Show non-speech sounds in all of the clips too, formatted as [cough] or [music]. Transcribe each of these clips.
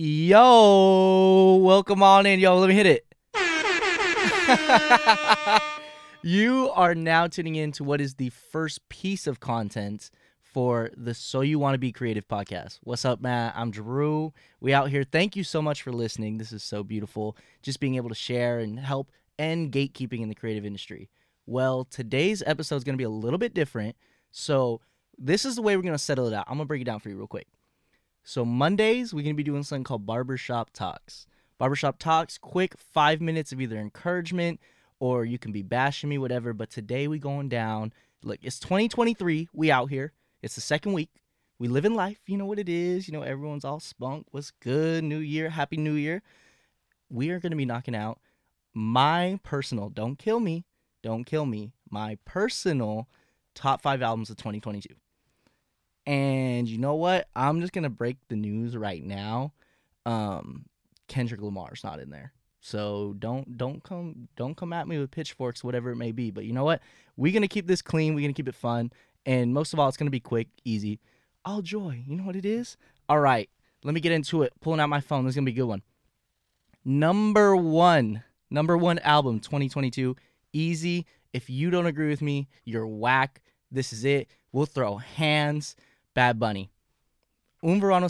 Yo, welcome on in. Yo, let me hit it. [laughs] you are now tuning in to what is the first piece of content for the So You Want to Be Creative podcast. What's up, Matt? I'm Drew. We out here. Thank you so much for listening. This is so beautiful. Just being able to share and help end gatekeeping in the creative industry. Well, today's episode is going to be a little bit different. So, this is the way we're going to settle it out. I'm going to break it down for you real quick. So, Mondays, we're to be doing something called Barbershop Talks. Barbershop Talks, quick five minutes of either encouragement or you can be bashing me, whatever. But today we going down. Look, it's 2023. We out here. It's the second week. We live in life. You know what it is. You know, everyone's all spunk. What's good? New year. Happy New Year. We are to be knocking out my personal, don't kill me, don't kill me, my personal top five albums of 2022. And you know what? I'm just to break the news right now. Um, Kendrick Lamar's not in there. So don't don't come don't come at me with pitchforks, whatever it may be. But you know what? We're gonna keep this clean. We're gonna keep it fun. And most of all, it's to be quick, easy. All joy. You know what it is? All right, let me get into it. Pulling out my phone. This is to be a good one. Number one, number one album 2022. Easy. If you don't agree with me, you're whack. This is it. We'll throw hands. Bad Bunny. Un Verano.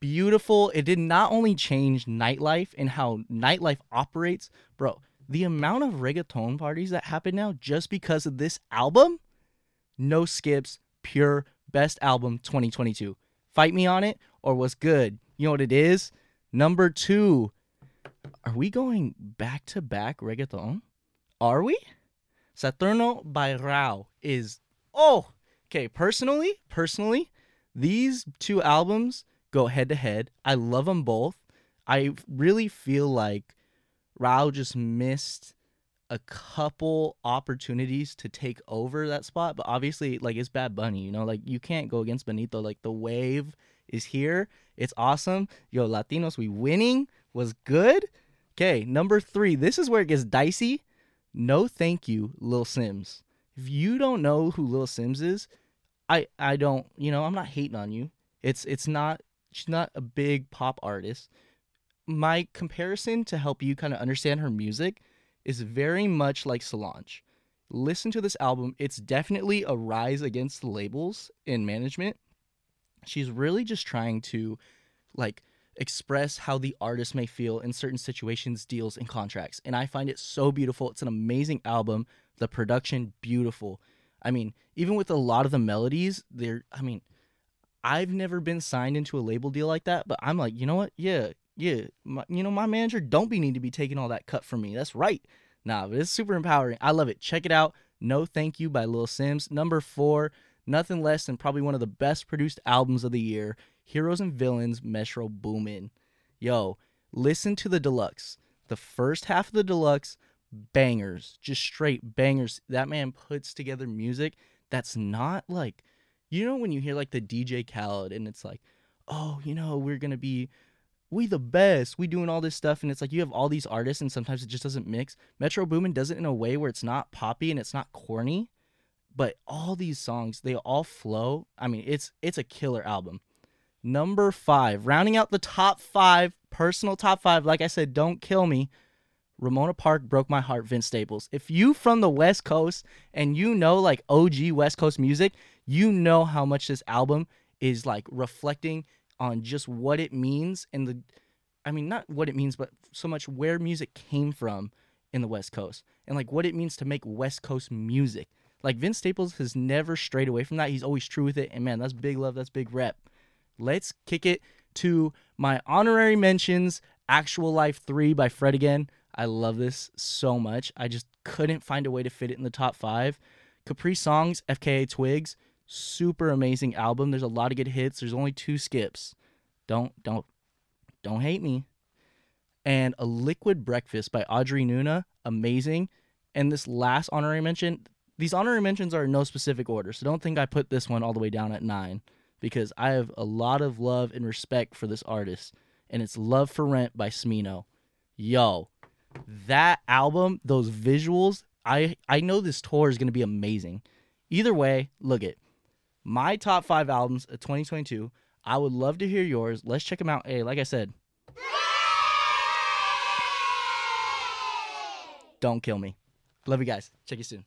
Beautiful. It did not only change nightlife and how nightlife operates, bro. The amount of reggaeton parties that happen now just because of this album no skips, pure best album 2022. Fight me on it or what's good. You know what it is? Number two. Are we going back to back reggaeton? Are we? Saturno by Rauw is oh okay. Personally, personally, these two albums go head to head. I love them both. I really feel like Rauw just missed a couple opportunities to take over that spot, but obviously, like it's Bad Bunny, you know, like you can't go against Benito. Like the wave is here, it's awesome. Yo, Latinos, we winning was good. Okay, number three. This is where it gets dicey. No, thank you, Lil Simz. If you don't know who Lil Simz is, I I don't. You know, I'm not hating on you. It's it's not. She's not a big pop artist. My comparison to help you kind of understand her music is very much like Solange. Listen to this album. It's definitely a rise against the labels in management. She's really just trying to like express how the artist may feel in certain situations, deals, and contracts. And I find it so beautiful. It's an amazing album. The production, beautiful. I mean, even with a lot of the melodies, they're, I mean, I've never been signed into a label deal like that, but I'm like, you know what? Yeah, yeah, my, you know, my manager don't be need to be taking all that cut from me. That's right. Nah, but it's super empowering. I love it. Check it out. No Thank You by Lil Simz. Number four, nothing less than probably one of the best produced albums of the year. Heroes and Villains, Metro Boomin. Yo, listen to the deluxe. The first half of the deluxe, bangers, just straight bangers. That man puts together music that's not like, you know, when you hear like the DJ Khaled and it's like, oh, you know, we're gonna be we the best. We doing all this stuff, and it's like you have all these artists, and sometimes it just doesn't mix. Metro Boomin does it in a way where it's not poppy and it's not corny, but all these songs they all flow. I mean, it's it's a killer album. Number five, rounding out the top five, personal top five. Like I said, don't kill me. Ramona Park broke my heart. Vince Staples. If you from the West Coast and you know like OG West Coast music, you know how much this album is like reflecting on just what it means and the I mean not what it means but so much where music came from in the West Coast and like what it means to make West Coast music. Like Vince Staples has never strayed away from that. He's always true with it and man, that's big love, that's big rep. Let's kick it to my honorary mentions Actual Life 3 by Fred again. I love this so much. I just couldn't find a way to fit it in the top 5. Caprisongs, FKA Twigs, super amazing album. There's a lot of good hits. There's only two skips. Don't don't don't hate me. And a liquid breakfast by Audrey Nuna, amazing. And this last honorary mention, these honorary mentions are in no specific order, so don't think I put this one all the way down at nine because I have a lot of love and respect for this artist, and it's Love for Rent by Smino. Yo, that album, those visuals, I I know this tour is gonna be amazing. Either way, look it my top five albums of 2022. I would love to hear yours. Let's check them out. Hey, like I said, don't kill me. Love you guys. Check you soon.